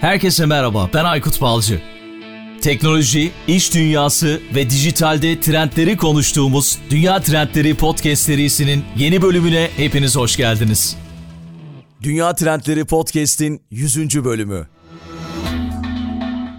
Herkese merhaba, ben Aykut Balcı. Teknoloji, iş dünyası ve dijitalde trendleri konuştuğumuz Dünya Trendleri Podcast serisinin yeni bölümüne hepiniz hoş geldiniz. Dünya Trendleri Podcast'in 100. bölümü.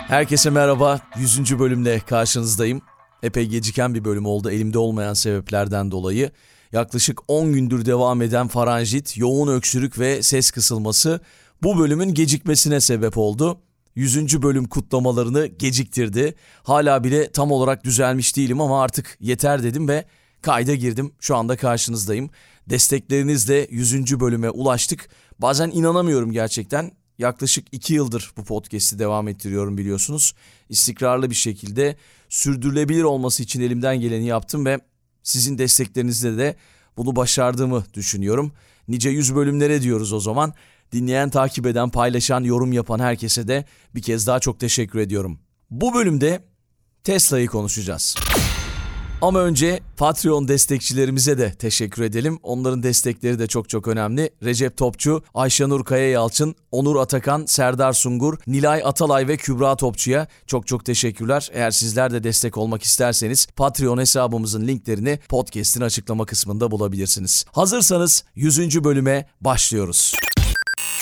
Herkese merhaba, 100. bölümle karşınızdayım. Epey geciken bir bölüm oldu elimde olmayan sebeplerden dolayı. Yaklaşık 10 gündür devam eden faranjit, yoğun öksürük ve ses kısılması bu bölümün gecikmesine sebep oldu. 100. bölüm kutlamalarını geciktirdi. Hala bile tam olarak düzelmiş değilim ama artık yeter dedim ve kayda girdim. Şu anda karşınızdayım. Desteklerinizle 100. bölüme ulaştık. Bazen inanamıyorum gerçekten. Yaklaşık 2 yıldır bu podcast'i devam ettiriyorum biliyorsunuz. İstikrarlı bir şekilde sürdürülebilir olması için elimden geleni yaptım ve sizin desteklerinizle de bunu başardığımı düşünüyorum. Nice yüz bölümlere diyoruz o zaman. Dinleyen, takip eden, paylaşan, yorum yapan herkese de bir kez daha çok teşekkür ediyorum. Bu bölümde Tesla'yı konuşacağız. Ama önce Patreon destekçilerimize de teşekkür edelim. Onların destekleri de çok çok önemli. Recep Topçu, Ayşenur Kaya Yalçın, Onur Atakan, Serdar Sungur, Nilay Atalay ve Kübra Topçu'ya çok çok teşekkürler. Eğer sizler de destek olmak isterseniz Patreon hesabımızın linklerini podcast'in açıklama kısmında bulabilirsiniz. Hazırsanız 100. bölüme başlıyoruz.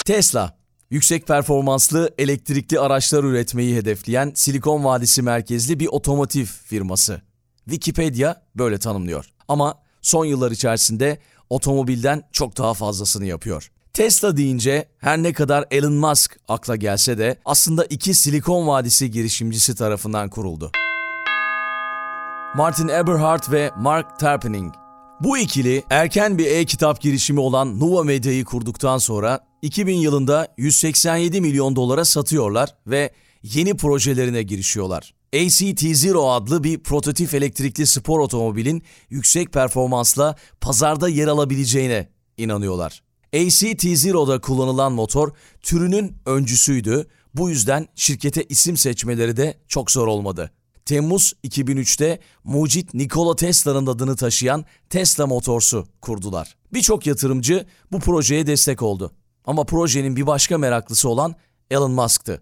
Tesla Yüksek performanslı elektrikli araçlar üretmeyi hedefleyen Silikon Vadisi merkezli bir otomotiv firması. Wikipedia böyle tanımlıyor. Ama son yıllar içerisinde otomobilden çok daha fazlasını yapıyor. Tesla deyince her ne kadar Elon Musk akla gelse de aslında iki Silikon Vadisi girişimcisi tarafından kuruldu. Martin Eberhard ve Mark Tarpening. Bu ikili erken bir e-kitap girişimi olan Nuva Medya'yı kurduktan sonra 2000 yılında 187 milyon dolara satıyorlar ve yeni projelerine girişiyorlar. ACT-Zero adlı bir prototip elektrikli spor otomobilin yüksek performansla pazarda yer alabileceğine inanıyorlar. ACT-Zero'da kullanılan motor türünün öncüsüydü. Bu yüzden şirkete isim seçmeleri de çok zor olmadı. Temmuz 2003'te mucit Nikola Tesla'nın adını taşıyan Tesla Motors'u kurdular. Birçok yatırımcı bu projeye destek oldu. Ama projenin bir başka meraklısı olan Elon Musk'tı.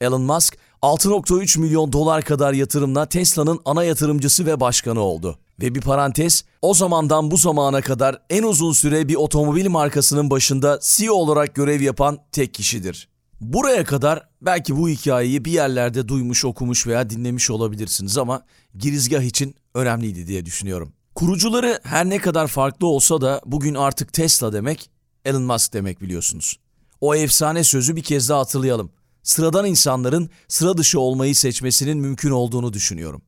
Elon Musk 6.3 milyon dolar kadar yatırımla Tesla'nın ana yatırımcısı ve başkanı oldu. Ve bir parantez, o zamandan bu zamana kadar en uzun süre bir otomobil markasının başında CEO olarak görev yapan tek kişidir. Buraya kadar belki bu hikayeyi bir yerlerde duymuş, okumuş veya dinlemiş olabilirsiniz ama girizgah için önemliydi diye düşünüyorum. Kurucuları her ne kadar farklı olsa da bugün artık Tesla demek Elon Musk demek biliyorsunuz. O efsane sözü bir kez daha hatırlayalım. Sıradan insanların sıra dışı olmayı seçmesinin mümkün olduğunu düşünüyorum.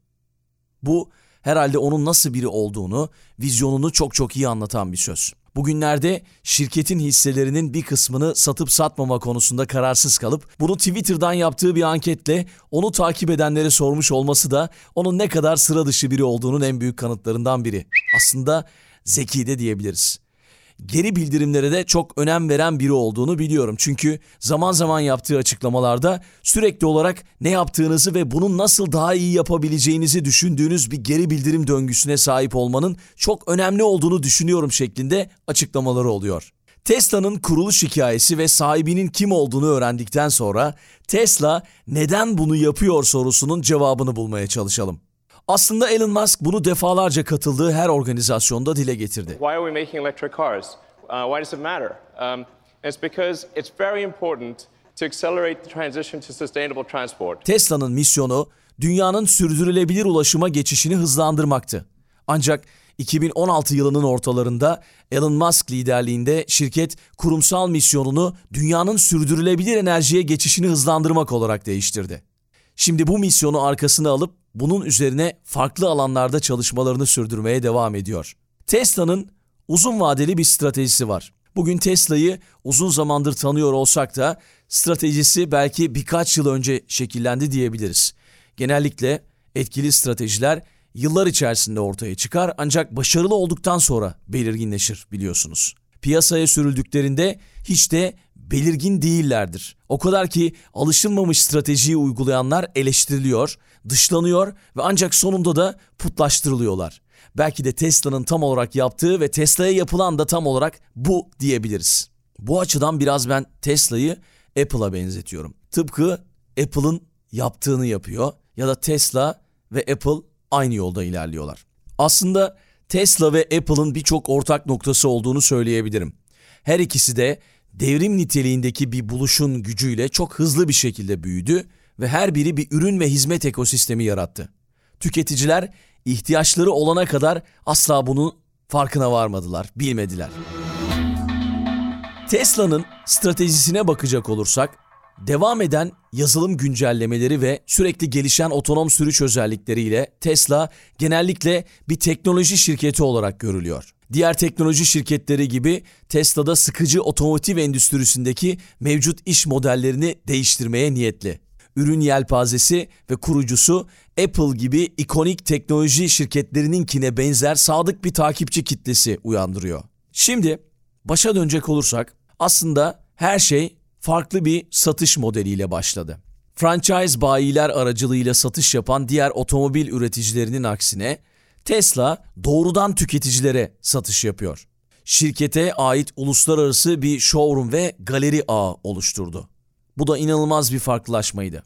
Bu herhalde onun nasıl biri olduğunu, vizyonunu çok çok iyi anlatan bir söz. Bugünlerde şirketin hisselerinin bir kısmını satıp satmama konusunda kararsız kalıp bunu Twitter'dan yaptığı bir anketle onu takip edenlere sormuş olması da onun ne kadar sıra dışı biri olduğunun en büyük kanıtlarından biri. Aslında zeki de diyebiliriz geri bildirimlere de çok önem veren biri olduğunu biliyorum. Çünkü zaman zaman yaptığı açıklamalarda sürekli olarak ne yaptığınızı ve bunu nasıl daha iyi yapabileceğinizi düşündüğünüz bir geri bildirim döngüsüne sahip olmanın çok önemli olduğunu düşünüyorum şeklinde açıklamaları oluyor. Tesla'nın kuruluş hikayesi ve sahibinin kim olduğunu öğrendikten sonra Tesla neden bunu yapıyor sorusunun cevabını bulmaya çalışalım. Aslında Elon Musk bunu defalarca katıldığı her organizasyonda dile getirdi. Why are we making electric cars? Uh, why does it matter? Um, it's because it's very important to accelerate the transition to sustainable transport. Tesla'nın misyonu dünyanın sürdürülebilir ulaşıma geçişini hızlandırmaktı. Ancak 2016 yılının ortalarında Elon Musk liderliğinde şirket kurumsal misyonunu dünyanın sürdürülebilir enerjiye geçişini hızlandırmak olarak değiştirdi. Şimdi bu misyonu arkasına alıp bunun üzerine farklı alanlarda çalışmalarını sürdürmeye devam ediyor. Tesla'nın uzun vadeli bir stratejisi var. Bugün Tesla'yı uzun zamandır tanıyor olsak da stratejisi belki birkaç yıl önce şekillendi diyebiliriz. Genellikle etkili stratejiler yıllar içerisinde ortaya çıkar ancak başarılı olduktan sonra belirginleşir biliyorsunuz. Piyasaya sürüldüklerinde hiç de belirgin değillerdir. O kadar ki alışılmamış stratejiyi uygulayanlar eleştiriliyor, dışlanıyor ve ancak sonunda da putlaştırılıyorlar. Belki de Tesla'nın tam olarak yaptığı ve Tesla'ya yapılan da tam olarak bu diyebiliriz. Bu açıdan biraz ben Tesla'yı Apple'a benzetiyorum. Tıpkı Apple'ın yaptığını yapıyor ya da Tesla ve Apple aynı yolda ilerliyorlar. Aslında Tesla ve Apple'ın birçok ortak noktası olduğunu söyleyebilirim. Her ikisi de devrim niteliğindeki bir buluşun gücüyle çok hızlı bir şekilde büyüdü ve her biri bir ürün ve hizmet ekosistemi yarattı. Tüketiciler ihtiyaçları olana kadar asla bunun farkına varmadılar, bilmediler. Tesla'nın stratejisine bakacak olursak, devam eden yazılım güncellemeleri ve sürekli gelişen otonom sürüş özellikleriyle Tesla genellikle bir teknoloji şirketi olarak görülüyor. Diğer teknoloji şirketleri gibi Tesla'da sıkıcı otomotiv endüstrisindeki mevcut iş modellerini değiştirmeye niyetli. Ürün yelpazesi ve kurucusu Apple gibi ikonik teknoloji şirketlerininkine benzer sadık bir takipçi kitlesi uyandırıyor. Şimdi başa dönecek olursak aslında her şey farklı bir satış modeliyle başladı. Franchise bayiler aracılığıyla satış yapan diğer otomobil üreticilerinin aksine Tesla doğrudan tüketicilere satış yapıyor. Şirkete ait uluslararası bir showroom ve galeri ağı oluşturdu. Bu da inanılmaz bir farklılaşmaydı.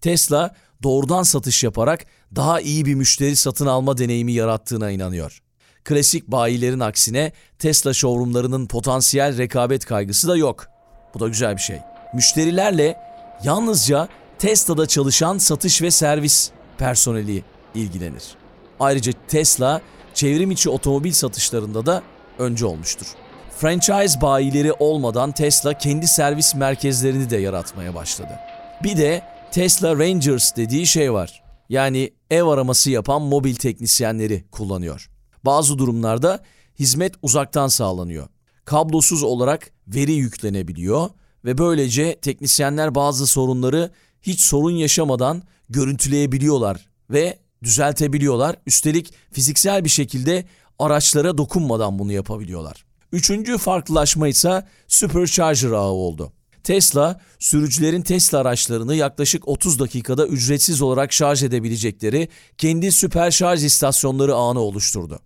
Tesla doğrudan satış yaparak daha iyi bir müşteri satın alma deneyimi yarattığına inanıyor. Klasik bayilerin aksine Tesla showroomlarının potansiyel rekabet kaygısı da yok. Bu da güzel bir şey. Müşterilerle yalnızca Tesla'da çalışan satış ve servis personeli ilgilenir. Ayrıca Tesla çevrim içi otomobil satışlarında da önce olmuştur. Franchise bayileri olmadan Tesla kendi servis merkezlerini de yaratmaya başladı. Bir de Tesla Rangers dediği şey var. Yani ev araması yapan mobil teknisyenleri kullanıyor. Bazı durumlarda hizmet uzaktan sağlanıyor. Kablosuz olarak veri yüklenebiliyor ve böylece teknisyenler bazı sorunları hiç sorun yaşamadan görüntüleyebiliyorlar ve düzeltebiliyorlar. Üstelik fiziksel bir şekilde araçlara dokunmadan bunu yapabiliyorlar. Üçüncü farklılaşma ise Supercharger ağı oldu. Tesla, sürücülerin Tesla araçlarını yaklaşık 30 dakikada ücretsiz olarak şarj edebilecekleri kendi süper şarj istasyonları ağını oluşturdu.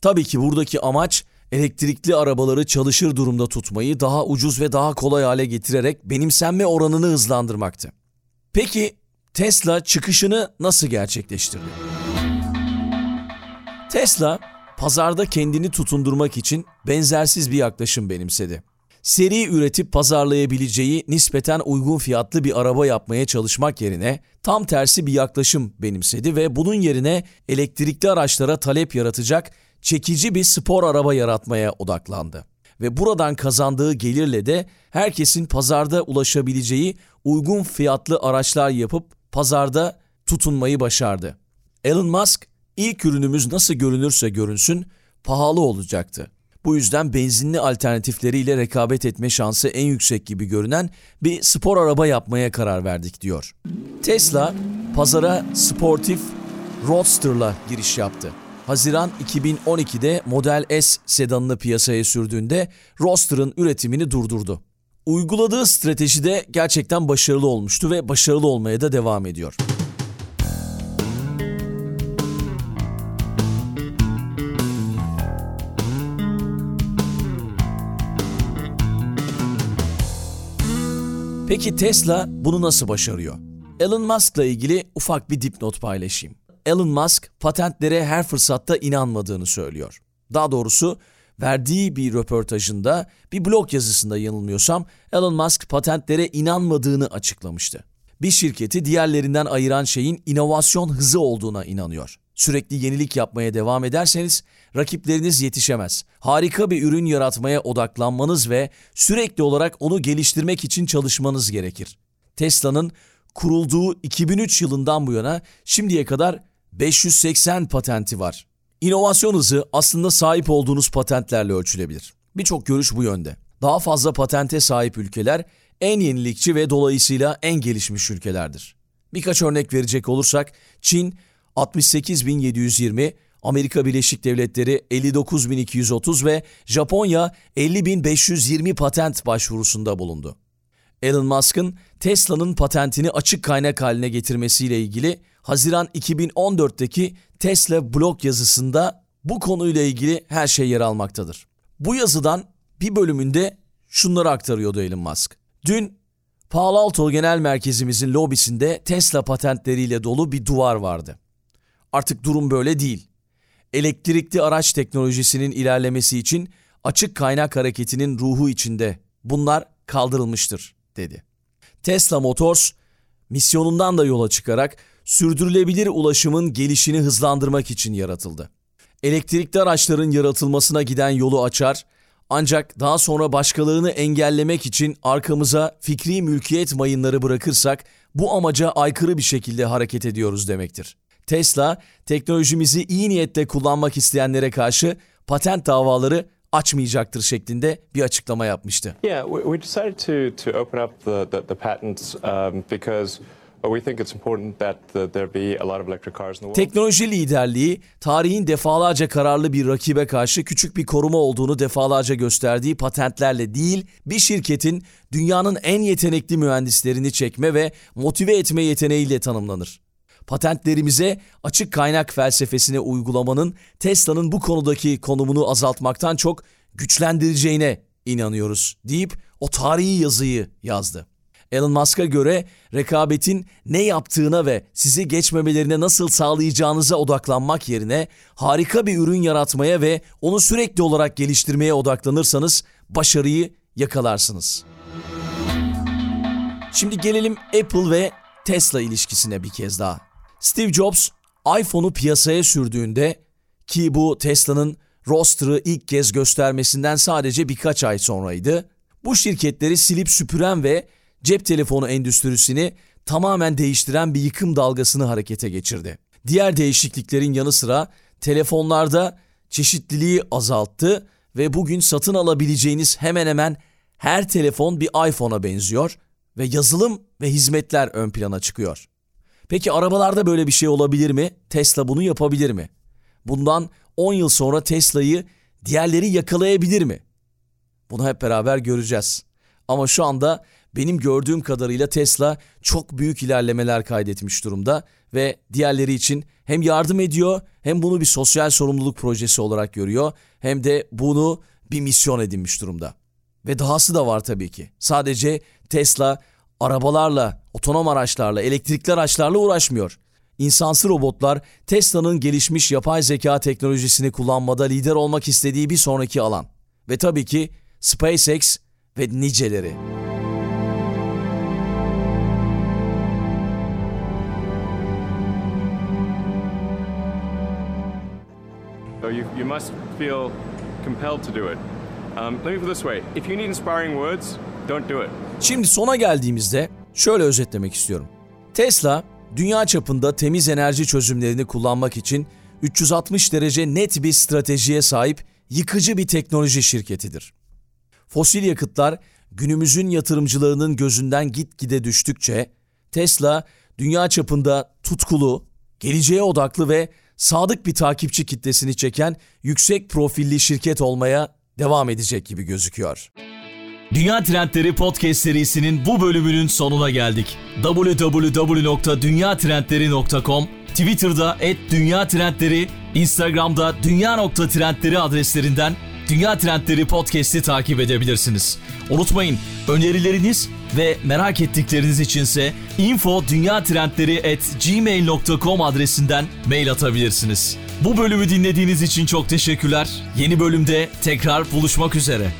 Tabii ki buradaki amaç elektrikli arabaları çalışır durumda tutmayı daha ucuz ve daha kolay hale getirerek benimsenme oranını hızlandırmaktı. Peki Tesla çıkışını nasıl gerçekleştirdi? Tesla pazarda kendini tutundurmak için benzersiz bir yaklaşım benimsedi. Seri üretip pazarlayabileceği nispeten uygun fiyatlı bir araba yapmaya çalışmak yerine tam tersi bir yaklaşım benimsedi ve bunun yerine elektrikli araçlara talep yaratacak çekici bir spor araba yaratmaya odaklandı. Ve buradan kazandığı gelirle de herkesin pazarda ulaşabileceği uygun fiyatlı araçlar yapıp pazarda tutunmayı başardı. Elon Musk ilk ürünümüz nasıl görünürse görünsün pahalı olacaktı. Bu yüzden benzinli alternatifleriyle rekabet etme şansı en yüksek gibi görünen bir spor araba yapmaya karar verdik diyor. Tesla pazara sportif Roadster'la giriş yaptı. Haziran 2012'de Model S sedanını piyasaya sürdüğünde Roadster'ın üretimini durdurdu. Uyguladığı strateji de gerçekten başarılı olmuştu ve başarılı olmaya da devam ediyor. Peki Tesla bunu nasıl başarıyor? Elon Musk'la ilgili ufak bir dipnot paylaşayım. Elon Musk patentlere her fırsatta inanmadığını söylüyor. Daha doğrusu verdiği bir röportajında bir blog yazısında yanılmıyorsam Elon Musk patentlere inanmadığını açıklamıştı. Bir şirketi diğerlerinden ayıran şeyin inovasyon hızı olduğuna inanıyor. Sürekli yenilik yapmaya devam ederseniz rakipleriniz yetişemez. Harika bir ürün yaratmaya odaklanmanız ve sürekli olarak onu geliştirmek için çalışmanız gerekir. Tesla'nın kurulduğu 2003 yılından bu yana şimdiye kadar 580 patenti var. İnovasyon hızı aslında sahip olduğunuz patentlerle ölçülebilir. Birçok görüş bu yönde. Daha fazla patente sahip ülkeler en yenilikçi ve dolayısıyla en gelişmiş ülkelerdir. Birkaç örnek verecek olursak Çin 68.720, Amerika Birleşik Devletleri 59.230 ve Japonya 50.520 patent başvurusunda bulundu. Elon Musk'ın Tesla'nın patentini açık kaynak haline getirmesiyle ilgili Haziran 2014'teki Tesla blog yazısında bu konuyla ilgili her şey yer almaktadır. Bu yazıdan bir bölümünde şunları aktarıyordu Elon Musk. Dün Palo Alto Genel Merkezimizin lobisinde Tesla patentleriyle dolu bir duvar vardı. Artık durum böyle değil. Elektrikli araç teknolojisinin ilerlemesi için açık kaynak hareketinin ruhu içinde. Bunlar kaldırılmıştır, dedi. Tesla Motors, misyonundan da yola çıkarak sürdürülebilir ulaşımın gelişini hızlandırmak için yaratıldı. Elektrikli araçların yaratılmasına giden yolu açar, ancak daha sonra başkalarını engellemek için arkamıza fikri mülkiyet mayınları bırakırsak bu amaca aykırı bir şekilde hareket ediyoruz demektir. Tesla, teknolojimizi iyi niyetle kullanmak isteyenlere karşı patent davaları açmayacaktır şeklinde bir açıklama yapmıştı. Yeah, we, decided to, to open up the, the, the patents um, because Teknoloji liderliği tarihin defalarca kararlı bir rakibe karşı küçük bir koruma olduğunu defalarca gösterdiği patentlerle değil, bir şirketin dünyanın en yetenekli mühendislerini çekme ve motive etme yeteneğiyle tanımlanır. Patentlerimize açık kaynak felsefesine uygulamanın Tesla'nın bu konudaki konumunu azaltmaktan çok güçlendireceğine inanıyoruz deyip o tarihi yazıyı yazdı. Elon Musk'a göre rekabetin ne yaptığına ve sizi geçmemelerine nasıl sağlayacağınıza odaklanmak yerine harika bir ürün yaratmaya ve onu sürekli olarak geliştirmeye odaklanırsanız başarıyı yakalarsınız. Şimdi gelelim Apple ve Tesla ilişkisine bir kez daha. Steve Jobs iPhone'u piyasaya sürdüğünde ki bu Tesla'nın roster'ı ilk kez göstermesinden sadece birkaç ay sonraydı. Bu şirketleri silip süpüren ve cep telefonu endüstrisini tamamen değiştiren bir yıkım dalgasını harekete geçirdi. Diğer değişikliklerin yanı sıra telefonlarda çeşitliliği azalttı ve bugün satın alabileceğiniz hemen hemen her telefon bir iPhone'a benziyor ve yazılım ve hizmetler ön plana çıkıyor. Peki arabalarda böyle bir şey olabilir mi? Tesla bunu yapabilir mi? Bundan 10 yıl sonra Tesla'yı diğerleri yakalayabilir mi? Bunu hep beraber göreceğiz. Ama şu anda benim gördüğüm kadarıyla Tesla çok büyük ilerlemeler kaydetmiş durumda ve diğerleri için hem yardım ediyor hem bunu bir sosyal sorumluluk projesi olarak görüyor hem de bunu bir misyon edinmiş durumda. Ve dahası da var tabii ki. Sadece Tesla arabalarla, otonom araçlarla, elektrikli araçlarla uğraşmıyor. İnsansı robotlar Tesla'nın gelişmiş yapay zeka teknolojisini kullanmada lider olmak istediği bir sonraki alan. Ve tabii ki SpaceX ve niceleri. You, you must feel compelled to do it. Um, let me put this way if you need inspiring words, don't do it. Şimdi sona geldiğimizde şöyle özetlemek istiyorum. Tesla, dünya çapında temiz enerji çözümlerini kullanmak için 360 derece net bir stratejiye sahip yıkıcı bir teknoloji şirketidir. Fosil yakıtlar günümüzün yatırımcılarının gözünden gitgide düştükçe Tesla dünya çapında tutkulu, geleceğe odaklı ve sadık bir takipçi kitlesini çeken yüksek profilli şirket olmaya devam edecek gibi gözüküyor. Dünya Trendleri Podcast serisinin bu bölümünün sonuna geldik. www.dünyatrendleri.com Twitter'da @dünyatrendleri, Instagram'da dünya.trendleri adreslerinden Dünya Trendleri Podcast'i takip edebilirsiniz. Unutmayın önerileriniz ve merak ettikleriniz içinse info.dünyatrendleri@gmail.com adresinden mail atabilirsiniz. Bu bölümü dinlediğiniz için çok teşekkürler. Yeni bölümde tekrar buluşmak üzere.